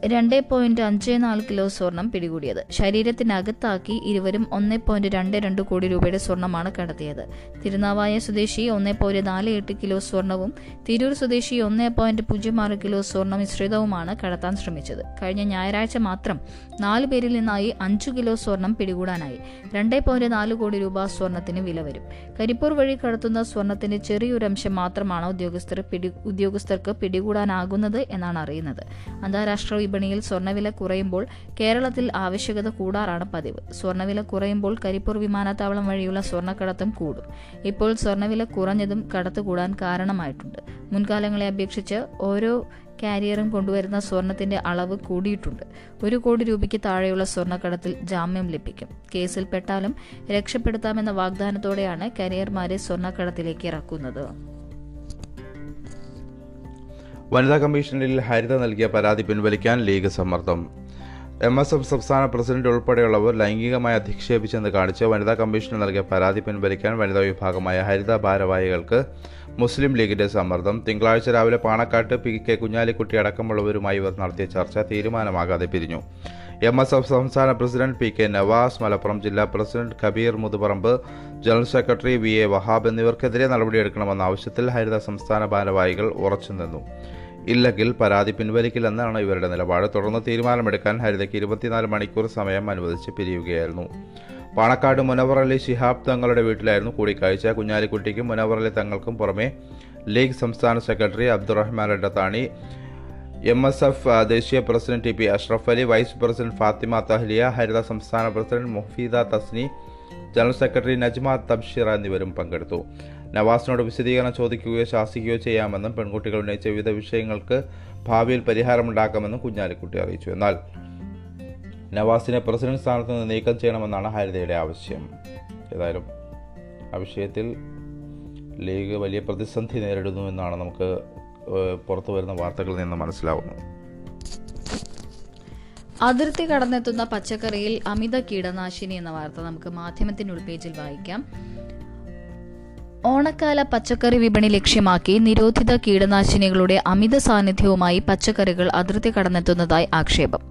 രണ്ട് പോയിന്റ് അഞ്ച് നാല് കിലോ സ്വർണം പിടികൂടിയത്. ശരീരത്തിനകത്താക്കി ഇരുവരും ഒന്ന് പോയിന്റ് രണ്ട് രണ്ട് കോടി രൂപയുടെ സ്വർണമാണ് കടത്തിയത്. തിരുനാവായ സ്വദേശി ഒന്ന് പോയിന്റ് നാല് എട്ട് കിലോ സ്വർണവും തിരൂർ സ്വദേശി ഒന്ന് പോയിന്റ് പൂജ്യം ആറ് കിലോ സ്വർണം മിശ്രിതവുമാണ് കടത്താൻ ശ്രമിച്ചത്. കഴിഞ്ഞ ഞായറാഴ്ച മാത്രം നാല് പേരിൽ നിന്നായി അഞ്ചു കിലോ സ്വർണം പിടികൂടാനായി. രണ്ട് പോയിന്റ് നാല് കോടി രൂപ സ്വർണത്തിന് വില വരും. കരിപ്പൂർ വഴി കടത്തുന്ന സ്വർണത്തിന്റെ ചെറിയൊരംശം മാത്രമാണ് ഉദ്യോഗസ്ഥർ പിടി ഉദ്യോഗസ്ഥർക്ക് പിടികൂടാനാകുന്നത് എന്നാണ് അറിയുന്നത്. അന്താരാഷ്ട്ര വിപണിയിൽ സ്വർണവില കുറയുമ്പോൾ കേരളത്തിൽ ആവശ്യകത കൂടാറാണ് പതിവ്. സ്വർണവില കുറയുമ്പോൾ കരിപ്പൂർ വിമാനത്താവളം വഴിയുള്ള സ്വർണക്കടത്തും കൂടും. ഇപ്പോൾ സ്വർണവില കുറഞ്ഞതും കടത്ത് കൂടാൻ കാരണമായിട്ടുണ്ട്. മുൻകാലങ്ങളെ അപേക്ഷിച്ച് ഓരോ കാരിയറും കൊണ്ടുവരുന്ന സ്വർണത്തിന്റെ അളവ് കൂടിയിട്ടുണ്ട്. ഒരു കോടി രൂപയ്ക്ക് താഴെയുള്ള സ്വർണക്കടത്തിൽ ജാമ്യം ലഭിക്കും. കേസിൽ പെട്ടാലും രക്ഷപ്പെടുത്താമെന്ന വാഗ്ദാനത്തോടെയാണ് കരിയർമാരെ സ്വർണക്കടത്തിലേക്ക് ഇറക്കുന്നത്. വനിതാ കമ്മീഷനിൽ ഹരിത നൽകിയ പരാതി പിൻവലിക്കാൻ ലീഗ് സമ്മർദ്ദം. എം എസ് എഫ് സംസ്ഥാന പ്രസിഡന്റ് ഉൾപ്പെടെയുള്ളവർ ലൈംഗികമായി അധിക്ഷേപിച്ചെന്ന് കാണിച്ച് വനിതാ കമ്മീഷന് നൽകിയ പരാതി പിൻവലിക്കാൻ വനിതാ വിഭാഗമായ ഹരിത ഭാരവാഹികൾക്ക് മുസ്ലിം ലീഗിന്റെ സമ്മർദ്ദം. തിങ്കളാഴ്ച രാവിലെ പാണക്കാട്ട് പി കെ കുഞ്ഞാലിക്കുട്ടി അടക്കമുള്ളവരുമായി ഇവർ നടത്തിയ ചർച്ച തീരുമാനമാകാതെ പിരിഞ്ഞു. എം എസ് എഫ് സംസ്ഥാന president P K Navas Malappuram ജില്ലാ president Kabeer Muthuparamb general secretary V A Wahab എന്നിവർക്കെതിരെ നടപടിയെടുക്കണമെന്ന ആവശ്യത്തിൽ ഹരിത സംസ്ഥാന ഭാരവാഹികൾ ഉറച്ചുനിന്നു. ഇല്ലെങ്കിൽ പരാതി പിൻവലിക്കില്ലെന്നാണ് ഇവരുടെ നിലപാട്. തുടർന്ന് തീരുമാനമെടുക്കാൻ ഹരിതയ്ക്ക് ഇരുപത്തിനാല് മണിക്കൂർ സമയം അനുവദിച്ച് പിരിയുകയായിരുന്നു. പാണക്കാട് മുനവർ അലി ശിഹാബ് തങ്ങളുടെ വീട്ടിലായിരുന്നു കൂടിക്കാഴ്ച. കുഞ്ഞാലിക്കുട്ടിക്കും മുനവർ അലി തങ്ങൾക്കും പുറമെ ലീഗ് സംസ്ഥാന secretary Abdurahman Adathani M S F ദേശീയ president T P Ashraf Ali vice president Fathima Thahliya Haritha സംസ്ഥാന president Mufeeda Thesni general secretary Najma Thabshira എന്നിവരും പങ്കെടുത്തു. നവാസിനോട് വിശദീകരണം ചോദിക്കുകയോ ശാസിക്കുകയോ ചെയ്യാമെന്നും പെൺകുട്ടികൾ ഉന്നയിച്ച വിവിധ വിഷയങ്ങൾക്ക് ഭാവിയിൽ പരിഹാരമുണ്ടാക്കാമെന്നും കുഞ്ഞാലിക്കുട്ടി അറിയിച്ചു. എന്നാൽ നവാസിനെ പ്രസിഡന്റ് സ്ഥാനത്ത് നിന്ന് നീക്കം ചെയ്യണമെന്നാണ് ഹരിതയുടെ ആവശ്യം. ഏതായാലും ആ വിഷയത്തിൽ ലീഗ് വലിയ പ്രതിസന്ധി നേരിടുന്നു എന്നാണ് നമുക്ക് പുറത്തു വരുന്ന വാർത്തകളിൽ നിന്ന് മനസ്സിലാവുന്നത്. അതിർത്തി കടന്നെത്തുന്ന പച്ചക്കറിയിൽ അമിത കീടനാശിനി എന്ന വാർത്ത നമുക്ക് മാധ്യമത്തിന്റെ ഉൾപേജിൽ വായിക്കാം. ഓണക്കാല പച്ചക്കറി വിപണി ലക്ഷ്യമാക്കി നിരോധിത കീടനാശിനികളുടെ അമിത സാന്നിധ്യവുമായി പച്ചക്കറികൾ അതിർത്തി കടന്നെത്തുന്നതായി ആക്ഷേപം.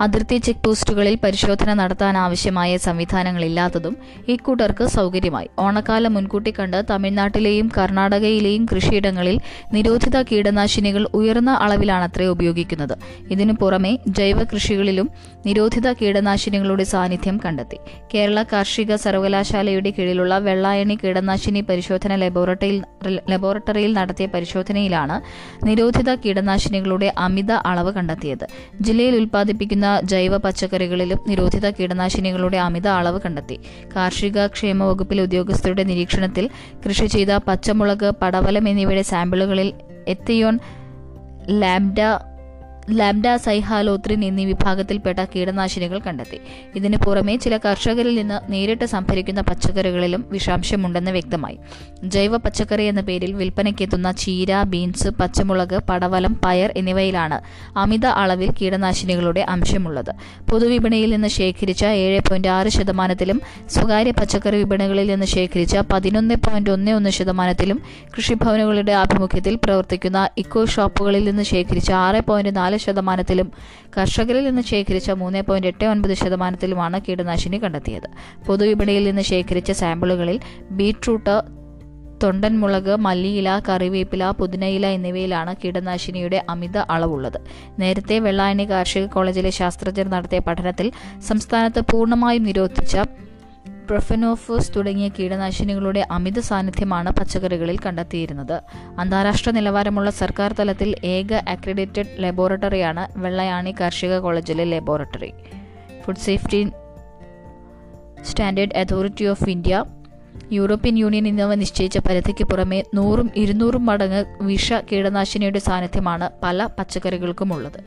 അതിർത്തി ചെക്ക് പോസ്റ്റുകളിൽ പരിശോധന നടത്താൻ ആവശ്യമായ സംവിധാനങ്ങളില്ലാത്തതും ഇക്കൂട്ടർക്ക് സൗകര്യമായി. ഓണക്കാലം മുൻകൂട്ടി കണ്ട് തമിഴ്നാട്ടിലെയും കർണാടകയിലെയും കൃഷിയിടങ്ങളിൽ നിരോധിത കീടനാശിനികൾ ഉയർന്ന അളവിലാണത്രേ ഉപയോഗിക്കുന്നത്. ഇതിനു പുറമെ ജൈവ കൃഷികളിലും നിരോധിത കീടനാശിനികളുടെ സാന്നിധ്യം കണ്ടെത്തി. കേരള കാർഷിക സർവകലാശാലയുടെ കീഴിലുള്ള വെള്ളായണി കീടനാശിനി പരിശോധന ലബോറട്ടറിയിൽ ലബോറട്ടറിയിൽ നടത്തിയ പരിശോധനയിലാണ് നിരോധിത കീടനാശിനികളുടെ അമിത അളവ് കണ്ടെത്തിയത്. ജില്ലയിൽ ഉൽപ്പാദിപ്പിക്കുന്ന ജൈവ പച്ചക്കറികളിലും നിരോധിത കീടനാശിനികളുടെ അമിത അളവ് കണ്ടെത്തി. കാർഷിക ക്ഷേമ വകുപ്പിലെ ഉദ്യോഗസ്ഥരുടെ നിരീക്ഷണത്തിൽ കൃഷി ചെയ്ത പച്ചമുളക് പടവലം എന്നിവയുടെ സാമ്പിളുകളിൽ എത്തിയോൺ ലാംഡ ലാംഡ സൈഹാലോത്രിൻ എന്നീ വിഭാഗത്തിൽപ്പെട്ട കീടനാശിനികൾ കണ്ടെത്തി. ഇതിനു പുറമെ ചില കർഷകരിൽ നിന്ന് നേരിട്ട് സംഭരിക്കുന്ന പച്ചക്കറികളിലും വിഷാംശമുണ്ടെന്ന് വ്യക്തമായി. ജൈവ പച്ചക്കറി എന്ന പേരിൽ വിൽപ്പനയ്ക്കെത്തുന്ന ചീര ബീൻസ് പച്ചമുളക് പടവലം പയർ എന്നിവയിലാണ് അമിത അളവിൽ കീടനാശിനികളുടെ അംശമുള്ളത്. പൊതുവിപണിയിൽ നിന്ന് ശേഖരിച്ച ഏഴ് പോയിന്റ് ആറ് ശതമാനത്തിലും സ്വകാര്യ പച്ചക്കറി വിപണികളിൽ നിന്ന് ശേഖരിച്ച പതിനൊന്ന് പോയിന്റ് ഒന്ന് ഒന്ന് ശതമാനത്തിലും കൃഷിഭവനുകളുടെ ആഭിമുഖ്യത്തിൽ പ്രവർത്തിക്കുന്ന ഇക്കോ ഷോപ്പുകളിൽ നിന്ന് ശേഖരിച്ച ആറ് പോയിന്റ് നാല് ശതമാനത്തിലും കർഷകരിൽ നിന്ന് ശേഖരിച്ച മൂന്ന് പോയിന്റ് എട്ട് ഒൻപത് ശതമാനത്തിലുമാണ് കീടനാശിനി കണ്ടെത്തിയത്. പൊതുവിപണിയിൽ നിന്ന് ശേഖരിച്ച സാമ്പിളുകളിൽ ബീട്രൂട്ട് തൊണ്ടൻമുളക് മല്ലിയില കറിവേപ്പില പുതിനയില എന്നിവയിലാണ് കീടനാശിനിയുടെ അമിത അളവുള്ളത്. നേരത്തെ വെള്ളായണി കാർഷിക കോളേജിലെ ശാസ്ത്രജ്ഞർ നടത്തിയ പഠനത്തിൽ സംസ്ഥാനത്ത് പൂർണമായും നിരോധിച്ച പ്രൊഫനോഫോസ് തുടങ്ങിയ കീടനാശിനികളുടെ അമിത സാന്നിധ്യമാണ് പച്ചക്കറികളിൽ കണ്ടെത്തിയിരുന്നത്. അന്താരാഷ്ട്ര നിലവാരമുള്ള സർക്കാർ തലത്തിൽ ഏക അക്രഡിറ്റഡ് ലബോറട്ടറിയാണ് വെള്ളയാണി കാർഷിക കോളേജിലെ laboratory. Food safety standard authority of India European Union എന്നിവ നിശ്ചയിച്ച പരിധിക്ക് പുറമെ നൂറും ഇരുന്നൂറും മടങ്ങ് വിഷ കീടനാശിനിയുടെ സാന്നിധ്യമാണ് പല പച്ചക്കറികൾക്കുമുള്ളത്.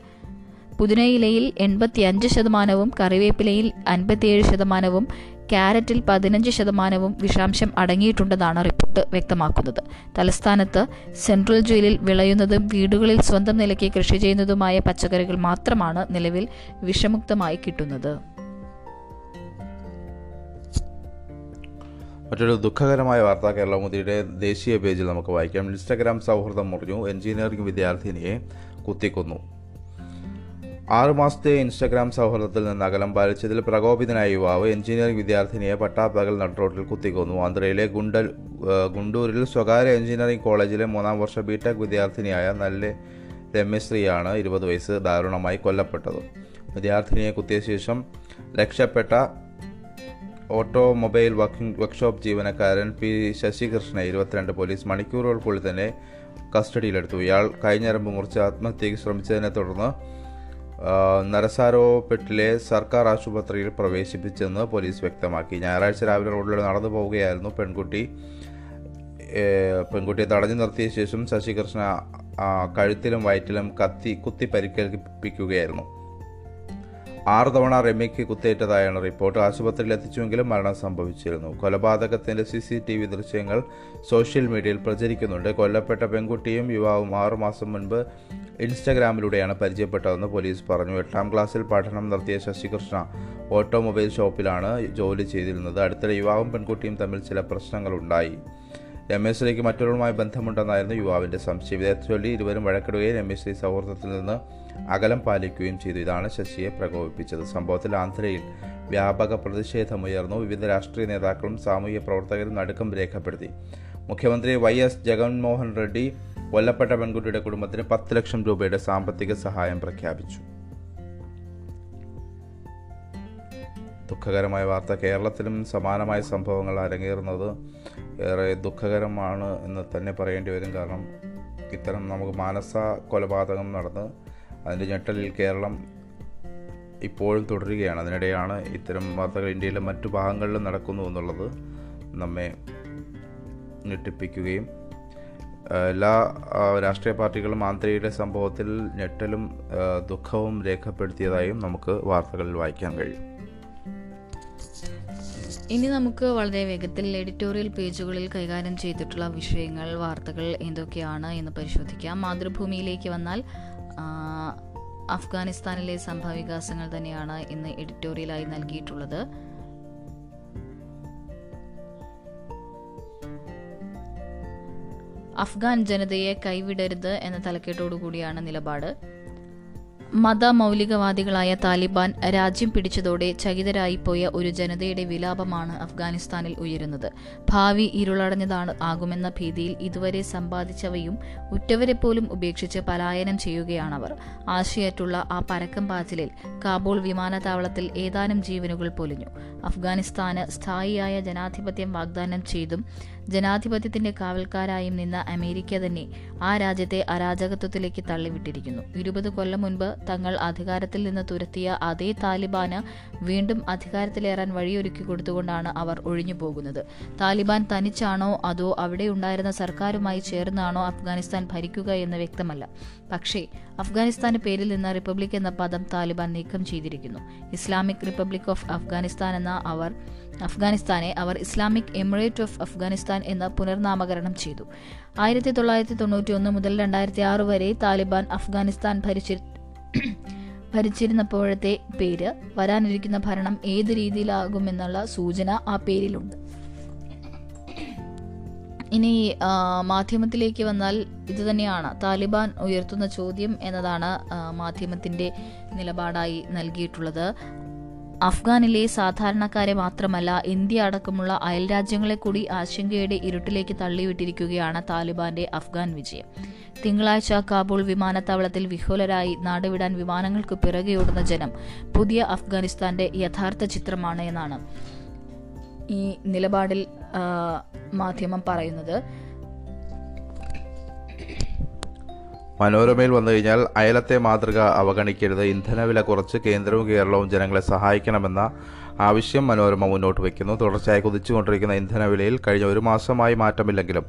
പുതിനയിലയിൽ എൺപത്തിയഞ്ച് ശതമാനവും കറിവേപ്പിലയിൽ അൻപത്തിയേഴ് ശതമാനവും ക്യാരറ്റിൽ പതിനഞ്ച് ശതമാനവും വിഷാംശം അടങ്ങിയിട്ടുണ്ടെന്നാണ് റിപ്പോർട്ട് വ്യക്തമാക്കുന്നത്. തലസ്ഥാനത്ത് സെൻട്രൽ ജയിലിൽ വിളയുന്നതും വീടുകളിൽ സ്വന്തം നിലയ്ക്ക് കൃഷി ചെയ്യുന്നതുമായ പച്ചക്കറികൾ മാത്രമാണ് നിലവിൽ വിഷമുക്തമായി കിട്ടുന്നത്. മറ്റൊരു ദുഃഖകരമായ വാർത്ത കേരളമുദിയുടെ ദേശീയ പേജിൽ നമുക്ക് വായിക്കാം. ഇൻസ്റ്റഗ്രാം സൗഹൃദം മുറിഞ്ഞു. എഞ്ചിനീയറിംഗ് വിദ്യാർത്ഥിനിയെ കുത്തിക്കൊന്നു. ആറുമാസത്തെ ഇൻസ്റ്റഗ്രാം സൗഹൃദത്തിൽ നിന്ന് അകലം പാലിച്ചതിൽ പ്രകോപിതനായ യുവാവ് എഞ്ചിനീയറിംഗ് വിദ്യാർത്ഥിനിയെ പട്ടാപ്പകൽ നടുറോട്ടിൽ കുത്തിക്കൊന്നു. ആന്ധ്രയിലെ ഗുണ്ടൽ ഗുണ്ടൂരിൽ സ്വകാര്യ എഞ്ചിനീയറിംഗ് കോളേജിലെ മൂന്നാം വർഷ ബിടെക് വിദ്യാർത്ഥിനിയായ നല്ല രമ്യശ്രീയാണ് ഇരുപത് വയസ്സ് ദാരുണമായി കൊല്ലപ്പെട്ടത്. വിദ്യാർത്ഥിനിയെ കുത്തിയ ശേഷം രക്ഷപ്പെട്ട ഓട്ടോമൊബൈൽ വർക്കിംഗ് വർക്ക്ഷോപ്പ് ജീവനക്കാരൻ പി ശശികൃഷ്ണ ഇരുപത്തിരണ്ട് പോലീസ് മണിക്കൂറുകൾക്കുള്ളിൽ തന്നെ കസ്റ്റഡിയിലെടുത്തു. ഇയാൾ കൈഞ്ഞരമ്പ് മുറിച്ച് ആത്മഹത്യയ്ക്ക് ശ്രമിച്ചതിനെ തുടർന്ന് നരസാരോപെട്ടിലെ സർക്കാർ ആശുപത്രിയിൽ പ്രവേശിപ്പിച്ചെന്ന് പോലീസ് വ്യക്തമാക്കി. ഞായറാഴ്ച രാവിലെ റോഡിലൂടെ നടന്നു പോവുകയായിരുന്നു പെൺകുട്ടി. പെൺകുട്ടിയെ തടഞ്ഞു നിർത്തിയ ശേഷം ശശികൃഷ്ണ കഴുത്തിലും വയറ്റിലും കത്തി കുത്തി പരിക്കേൽപ്പിക്കുകയായിരുന്നു. ആറു തവണ രമ്യയ്ക്ക് കുത്തേറ്റതായാണ് റിപ്പോർട്ട്. ആശുപത്രിയിൽ എത്തിച്ചുവെങ്കിലും മരണം സംഭവിച്ചിരുന്നു. കൊലപാതകത്തിന്റെ സി സി ടി വി ദൃശ്യങ്ങൾ സോഷ്യൽ മീഡിയയിൽ പ്രചരിക്കുന്നുണ്ട്. കൊല്ലപ്പെട്ട പെൺകുട്ടിയും യുവാവും ആറുമാസം മുൻപ് ഇൻസ്റ്റഗ്രാമിലൂടെയാണ് പരിചയപ്പെട്ടതെന്ന് പോലീസ് പറഞ്ഞു. എട്ടാം ക്ലാസ്സിൽ പഠനം നടത്തിയ ശശികൃഷ്ണ ഓട്ടോമൊബൈൽ ഷോപ്പിലാണ് ജോലി ചെയ്തിരുന്നത്. അടുത്തിടെ യുവാവും പെൺകുട്ടിയും തമ്മിൽ ചില പ്രശ്നങ്ങളുണ്ടായി. രമേശ്വരിക്ക് മറ്റൊരുമായി ബന്ധമുണ്ടെന്നായിരുന്നു യുവാവിന്റെ സംശയം. ഇതേ ചൊല്ലി ഇരുവരും വഴക്കിടുകയും രമേശ്വരി സൗഹൃദത്തിൽ നിന്ന് അകലം പാലിക്കുകയും ചെയ്തു. ഇതാണ് ശശിയെ പ്രകോപിപ്പിച്ചത്. സംഭവത്തിൽ ആന്ധ്രയിൽ വ്യാപക പ്രതിഷേധമുയർന്നു. വിവിധ രാഷ്ട്രീയ നേതാക്കളും സാമൂഹ്യ പ്രവർത്തകരും നടുക്കം രേഖപ്പെടുത്തി. മുഖ്യമന്ത്രി വൈ എസ് ജഗൻമോഹൻ റെഡ്ഡി കൊല്ലപ്പെട്ട പെൺകുട്ടിയുടെ കുടുംബത്തിന് പത്ത് ലക്ഷം രൂപയുടെ സാമ്പത്തിക സഹായം പ്രഖ്യാപിച്ചു. ദുഃഖകരമായ വാർത്ത. കേരളത്തിലും സമാനമായ സംഭവങ്ങൾ അരങ്ങേറുന്നത് ഏറെ ദുഃഖകരമാണ് എന്ന് തന്നെ പറയേണ്ടി വരും. കാരണം ഇത്തരം നമുക്ക് മാനസ കൊലപാതകം നടന്ന് അതിന്റെ ഞെട്ടലിൽ കേരളം ഇപ്പോഴും തുടരുകയാണ്. അതിനിടെയാണ് ഇത്തരം വാർത്തകൾ ഇന്ത്യയിലെ മറ്റു ഭാഗങ്ങളിലും നടക്കുന്നു എന്നുള്ളത് നമ്മെ ഞെട്ടിപ്പിക്കുകയും എല്ലാ രാഷ്ട്രീയ പാർട്ടികളും ആന്ധ്രയിലെ സംഭവത്തിൽ ഞെട്ടലും ദുഃഖവും രേഖപ്പെടുത്തിയതായും നമുക്ക് വാർത്തകളിൽ വായിക്കാൻ കഴിയും. ഇനി നമുക്ക് വളരെ വേഗത്തിൽ എഡിറ്റോറിയൽ പേജുകളിൽ കൈകാര്യം ചെയ്തിട്ടുള്ള വിഷയങ്ങൾ വാർത്തകൾ എന്തൊക്കെയാണ് എന്ന് പരിശോധിക്കാം. മാതൃഭൂമിയിലേക്ക് വന്നാൽ അഫ്ഗാനിസ്ഥാനിലെ സംഭവവികാസങ്ങൾ തന്നെയാണ് ഇന്ന് എഡിറ്റോറിയലായി നൽകിയിട്ടുള്ളത്. അഫ്ഗാൻ ജനതയെ കൈവിടരുത് എന്ന തലക്കെട്ടോടുകൂടിയാണ് നിലപാട്. മത മൗലികവാദികളായ താലിബാൻ രാജ്യം പിടിച്ചതോടെ ചകിതരായിപ്പോയ ഒരു ജനതയുടെ വിലാപമാണ് അഫ്ഗാനിസ്ഥാനിൽ ഉയരുന്നത്. ഭാവി ഇരുളടഞ്ഞതാണ് ആകുമെന്ന ഭീതിയിൽ ഇതുവരെ സമ്പാദിച്ചവയും ഉറ്റവരെപ്പോലും ഉപേക്ഷിച്ച് പലായനം ചെയ്യുകയാണവർ. ആശയറ്റുള്ള ആ പരക്കം പാച്ചിലിൽ കാബൂൾ വിമാനത്താവളത്തിൽ ഏതാനും ജീവനുകൾ പൊലിഞ്ഞു. അഫ്ഗാനിസ്ഥാന് സ്ഥായിയായ ജനാധിപത്യം വാഗ്ദാനം ചെയ്തും ജനാധിപത്യത്തിന്റെ കാവൽക്കാരായും നിന്ന അമേരിക്ക തന്നെ ആ രാജ്യത്തെ അരാജകത്വത്തിലേക്ക് തള്ളിവിട്ടിരിക്കുന്നു. ഇരുപത് കൊല്ലം മുൻപ് തങ്ങൾ അധികാരത്തിൽ നിന്ന് തുരത്തിയ അതേ താലിബാന് വീണ്ടും അധികാരത്തിലേറാൻ വഴിയൊരുക്കി കൊടുത്തുകൊണ്ടാണ് അവർ ഒഴിഞ്ഞു പോകുന്നത്. താലിബാൻ തനിച്ചാണോ അതോ അവിടെ ഉണ്ടായിരുന്ന സർക്കാരുമായി ചേർന്നാണോ അഫ്ഗാനിസ്ഥാൻ ഭരിക്കുക എന്ന് വ്യക്തമല്ല. പക്ഷേ അഫ്ഗാനിസ്ഥാന്റെ പേരിൽ നിന്ന് റിപ്പബ്ലിക് എന്ന പദം താലിബാൻ നീക്കം ചെയ്തിരിക്കുന്നു. ഇസ്ലാമിക് റിപ്പബ്ലിക് ഓഫ് അഫ്ഗാനിസ്ഥാൻ എന്ന അവർ അഫ്ഗാനിസ്ഥാനെ അവർ ഇസ്ലാമിക് എമിറേറ്റ് ഓഫ് അഫ്ഗാനിസ്ഥാൻ എന്ന് പുനർനാമകരണം ചെയ്തു. ആയിരത്തി തൊള്ളായിരത്തി തൊണ്ണൂറ്റി ഒന്ന് മുതൽ രണ്ടായിരത്തി ആറ് വരെ താലിബാൻ അഫ്ഗാനിസ്ഥാൻ ഭരിച്ചി ഭരിച്ചിരുന്നപ്പോഴത്തെ പേര് വരാനിരിക്കുന്ന ഭരണം ഏത് രീതിയിലാകുമെന്നുള്ള സൂചന ആ പേരിലുണ്ട്. ഇനി മാധ്യമത്തിലേക്ക് വന്നാൽ ഇത് തന്നെയാണ്. താലിബാൻ ഉയർത്തുന്ന ചോദ്യം എന്നതാണ് മാധ്യമത്തിന്റെ നിലപാടായി നൽകിയിട്ടുള്ളത്. അഫ്ഗാനിലെ സാധാരണക്കാരെ മാത്രമല്ല ഇന്ത്യ അടക്കമുള്ള അയൽരാജ്യങ്ങളെ കൂടി ആശങ്കയുടെ ഇരുട്ടിലേക്ക് തള്ളിവിട്ടിരിക്കുകയാണ് താലിബാന്റെ അഫ്ഗാൻ വിജയം. തിങ്കളാഴ്ച കാബൂൾ വിമാനത്താവളത്തിൽ വിഹുലരായി നാടുവിടാൻ വിമാനങ്ങൾക്ക് പിറകെയോടുന്ന ജനം പുതിയ അഫ്ഗാനിസ്ഥാന്റെ യഥാർത്ഥ ചിത്രമാണ് എന്നാണ് ഈ നിലപാടിൽ മാധ്യമം പറയുന്നത്. മനോരമയിൽ വന്നു കഴിഞ്ഞാൽ അയലത്തെ മാതൃക അവഗണിക്കരുത്. ഇന്ധനവില കുറച്ച് കേന്ദ്രവും കേരളവും ജനങ്ങളെ സഹായിക്കണമെന്ന ആവശ്യം മനോരമ മുന്നോട്ട് വയ്ക്കുന്നു. തുടർച്ചയായി കുതിച്ചുകൊണ്ടിരിക്കുന്ന ഇന്ധനവിലയിൽ കഴിഞ്ഞ ഒരു മാസമായി മാറ്റമില്ലെങ്കിലും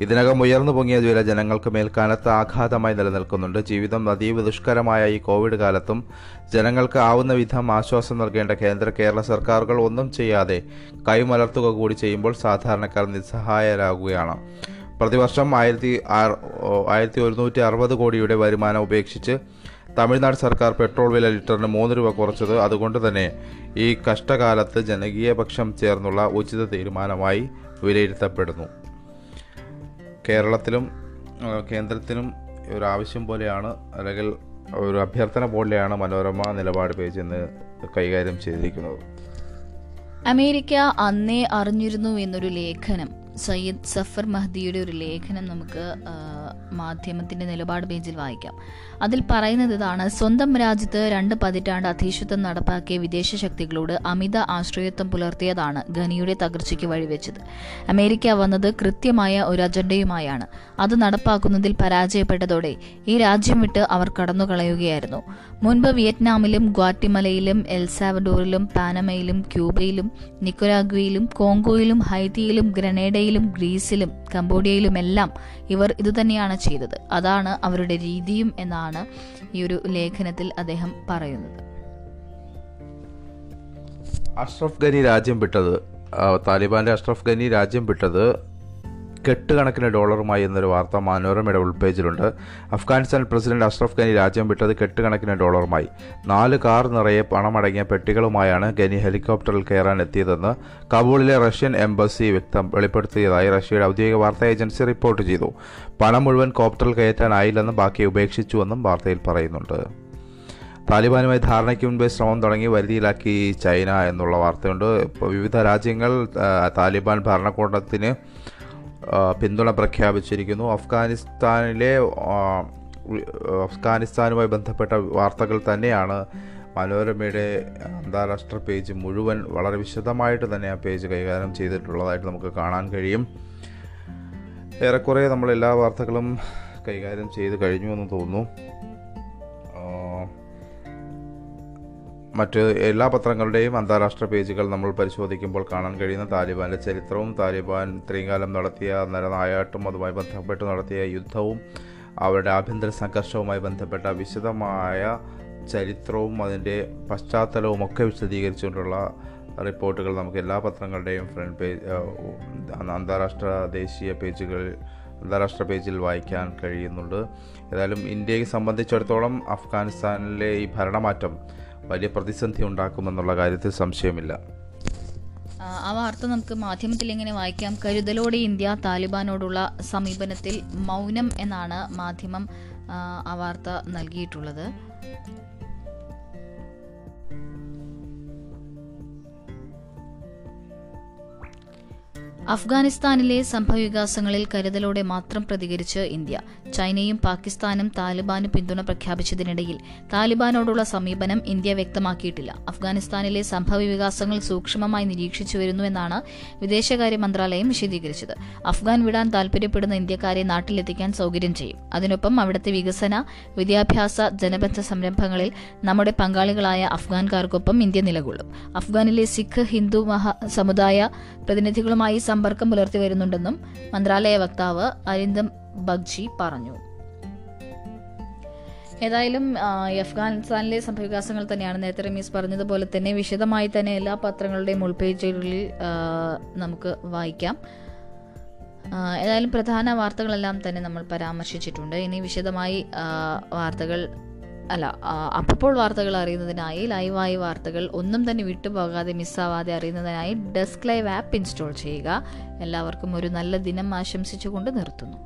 ഇതിനകം ഉയർന്നു പൊങ്ങിയ വില ജനങ്ങൾക്ക് മേൽ കനത്ത ആഘാതമായി നിലനിൽക്കുന്നുണ്ട്. ജീവിതം അതീവ ദുഷ്കരമായ ഈ കോവിഡ് കാലത്തും ജനങ്ങൾക്ക് ആവുന്ന വിധം ആശ്വാസം നൽകേണ്ട കേന്ദ്ര കേരള സർക്കാരുകൾ ഒന്നും ചെയ്യാതെ കൈമലർത്തുക കൂടി ചെയ്യുമ്പോൾ സാധാരണക്കാർ നിസ്സഹായരാകുകയാണ്. പ്രതിവർഷം ആയിരത്തി ആയിരത്തി ഒരുന്നൂറ്റി അറുപത് കോടിയുടെ വരുമാനം ഉപേക്ഷിച്ച് തമിഴ്നാട് സർക്കാർ പെട്രോൾ വില ലിറ്ററിന് മൂന്ന് രൂപ കുറച്ചത് അതുകൊണ്ട് തന്നെ ഈ കഷ്ടകാലത്ത് ജനകീയ പക്ഷം ചേർന്നുള്ള ഉചിത തീരുമാനമായി വിലയിരുത്തപ്പെടുന്നു. കേരളത്തിലും കേന്ദ്രത്തിനും ഒരു ആവശ്യം പോലെയാണ് അല്ലെങ്കിൽ ഒരു അഭ്യർത്ഥന പോലെയാണ് മനോരമ നിലപാട് പേജ് എന്ന് കൈകാര്യം ചെയ്തിരിക്കുന്നത്. അമേരിക്ക അന്നേ അറിഞ്ഞിരുന്നു എന്നൊരു ലേഖനം. സയ്യിദ് സഫർ മഹ്ദിയുടെ ഒരു ലേഖനം നമുക്ക് മാധ്യമത്തിന്റെ നിലപാട് പേജിൽ വായിക്കാം. അതിൽ പറയുന്നത് ഇതാണ് സ്വന്തം രാജ്യത്ത് രണ്ട് പതിറ്റാണ്ട് അധീശത്വം നടപ്പാക്കിയ വിദേശ ശക്തികളോട് അമിത ആശ്രയത്വം പുലർത്തിയതാണ് ഖനിയുടെ തകർച്ചയ്ക്ക് വഴിവെച്ചത്. അമേരിക്ക വന്നത് കൃത്യമായ ഒരു അജണ്ടയുമായാണ്. അത് നടപ്പാക്കുന്നതിൽ പരാജയപ്പെട്ടതോടെ ഈ രാജ്യം വിട്ട് അവർ കടന്നുകളയുകയായിരുന്നു. മുൻപ് വിയറ്റ്നാമിലും ഗ്വാറ്റിമലയിലും എൽസാവഡോറിലും പാനമയിലും ക്യൂബയിലും നിക്കരാഗ്വയിലും കോങ്കോയിലും ഹൈത്തിയിലും ഗ്രനേഡയിലും ഗ്രീസിലും കംബോഡിയയിലുമെല്ലാം ഇവർ ഇതുതന്നെയാണ് ചെയ്തത്. അതാണ് അവരുടെ രീതിയും എന്നാണ് ഈ ഒരു ലേഖനത്തിൽ അദ്ദേഹം പറയുന്നത്. അഷ്റഫ് ഗനി രാജ്യം വിട്ടത് താലിബാന്റെ അഷ്റഫ് ഗനി രാജ്യം വിട്ടത് കെട്ടുകണക്കിന് ഡോളറുമായി എന്നൊരു വാർത്ത മനോരമയുടെ ഉൾപേജിലുണ്ട് അഫ്ഗാനിസ്ഥാൻ പ്രസിഡന്റ് അഷ്റഫ് ഖനി രാജ്യം വിട്ടത് കെട്ടുകണക്കിന് ഡോളറുമായി. നാല് കാർ നിറയെ പണമടങ്ങിയ പെട്ടികളുമായാണ് ഖനി ഹെലികോപ്റ്ററിൽ കയറാൻ എത്തിയതെന്ന് കാബൂളിലെ റഷ്യൻ എംബസി വ്യക്തം വെളിപ്പെടുത്തിയതായി റഷ്യയുടെ ഔദ്യോഗിക വാർത്താ ഏജൻസി റിപ്പോർട്ട് ചെയ്തു. പണം മുഴുവൻ കോപ്റ്ററിൽ കയറ്റാനായില്ലെന്നും ബാക്കി ഉപേക്ഷിച്ചുവെന്നും വാർത്തയിൽ പറയുന്നുണ്ട്. താലിബാനുമായി ധാരണയ്ക്ക് മുൻപേ ശ്രമം തുടങ്ങി വരുതിയിലാക്കി ചൈന എന്നുള്ള വാർത്തയുണ്ട്. ഇപ്പോൾ വിവിധ രാജ്യങ്ങൾ താലിബാൻ ഭരണകൂടത്തിന് പിന്തുണ പ്രഖ്യാപിച്ചിരിക്കുന്നു. അഫ്ഗാനിസ്ഥാനിലെ അഫ്ഗാനിസ്ഥാനുമായി ബന്ധപ്പെട്ട വാർത്തകൾ തന്നെയാണ് മനോരമയുടെ അന്താരാഷ്ട്ര പേജ് മുഴുവൻ വളരെ വിശദമായിട്ട് തന്നെ ആ പേജ് കൈകാര്യം ചെയ്തിട്ടുള്ളതായിട്ട് നമുക്ക് കാണാൻ കഴിയും. ഏറെക്കുറെ നമ്മൾ എല്ലാ വാർത്തകളും കൈകാര്യം ചെയ്ത് കഴിഞ്ഞു എന്ന് തോന്നുന്നു. മറ്റ് എല്ലാ പത്രങ്ങളുടെയും അന്താരാഷ്ട്ര പേജുകൾ നമ്മൾ പരിശോധിക്കുമ്പോൾ കാണാൻ കഴിയുന്ന താലിബാന്റെ ചരിത്രവും താലിബാൻ ഇത്രയും കാലം നടത്തിയ നരനായാട്ടും അതുമായി ബന്ധപ്പെട്ട് നടത്തിയ യുദ്ധവും അവരുടെ ആഭ്യന്തര സംഘർഷവുമായി ബന്ധപ്പെട്ട വിശദമായ ചരിത്രവും അതിന്റെ പശ്ചാത്തലവും ഒക്കെ വിശദീകരിച്ചുകൊണ്ടുള്ള റിപ്പോർട്ടുകൾ നമുക്ക് എല്ലാ പത്രങ്ങളുടെയും ഫ്രണ്ട് പേജ് അന്താരാഷ്ട്ര ദേശീയ പേജുകളിൽ അന്താരാഷ്ട്ര പേജിൽ വായിക്കാൻ കഴിയുന്നുണ്ട്. ഏതായാലും ഇന്ത്യയെ സംബന്ധിച്ചിടത്തോളം അഫ്ഗാനിസ്ഥാനിലെ ഈ ഭരണമാറ്റം വലിയ പ്രതിസന്ധി ഉണ്ടാക്കുമെന്നുള്ള കാര്യത്തിൽ സംശയമില്ല. ആ, വാർത്ത നമുക്ക് മാധ്യമത്തിൽ എങ്ങനെ വായിക്കാം? കരുതലോടെ ഇന്ത്യ താലിബാനോടുള്ള സമീപനത്തിൽ മൗനം എന്നാണ് മാധ്യമം ആ വാർത്ത നൽകിയിട്ടുള്ളത്. അഫ്ഗാനിസ്ഥാനിലെ സംഭവവികാസങ്ങളിൽ കരുതലോടെ മാത്രം പ്രതികരിച്ച് ഇന്ത്യ. ചൈനയും പാകിസ്ഥാനും താലിബാന് പിന്തുണ പ്രഖ്യാപിച്ചതിനിടയിൽ താലിബാനോടുള്ള സമീപനം ഇന്ത്യ വ്യക്തമാക്കിയിട്ടില്ല. അഫ്ഗാനിസ്ഥാനിലെ സംഭവവികാസങ്ങൾ സൂക്ഷ്മമായി നിരീക്ഷിച്ചു വരുന്നുവെന്നാണ് വിദേശകാര്യ മന്ത്രാലയം വിശദീകരിച്ചത്. അഫ്ഗാൻ വിടാൻ താൽപര്യപ്പെടുന്ന ഇന്ത്യക്കാരെ നാട്ടിലെത്തിക്കാൻ സൗകര്യം ചെയ്യും. അതിനൊപ്പം അവിടുത്തെ വികസന വിദ്യാഭ്യാസ ജനബന്ധ സംരംഭങ്ങളിൽ നമ്മുടെ പങ്കാളികളായ അഫ്ഗാൻകാർക്കൊപ്പം ഇന്ത്യ നിലകൊള്ളും. അഫ്ഗാനിലെ സിഖ് ഹിന്ദു മഹാ സമുദായ പ്രതിനിധികളുമായി സമ്പർക്കം പുലർത്തി വരുന്നുണ്ടെന്നും മന്ത്രാലയ വക്താവ് അരിന്ദം ബഗ്ജി പറഞ്ഞു. ഏതായാലും അഫ്ഗാനിസ്ഥാനിലെ സംഭവവികാസങ്ങൾ തന്നെയാണ് നേരത്തെ റമീസ് പറഞ്ഞതുപോലെ തന്നെ വിശദമായി തന്നെ എല്ലാ പത്രങ്ങളുടെയും ഉൾപേജുകളിൽ നമുക്ക് വായിക്കാം. ഏതായാലും പ്രധാന വാർത്തകളെല്ലാം തന്നെ നമ്മൾ പരാമർശിച്ചിട്ടുണ്ട്. ഇനി വിശദമായി വാർത്തകൾ അല്ല അപ്പോൾ വാർത്തകൾ അറിയുന്നതിനായി ലൈവായി വാർത്തകൾ ഒന്നും തന്നെ വിട്ടുപോകാതെ മിസ്സാവാതെ അറിയുന്നതിനായി ഡെസ്ക് ലൈവ് ആപ്പ് ഇൻസ്റ്റാൾ ചെയ്യുക. എല്ലാവർക്കും ഒരു നല്ല ദിനം ആശംസിച്ചുകൊണ്ട് നിർത്തുന്നു.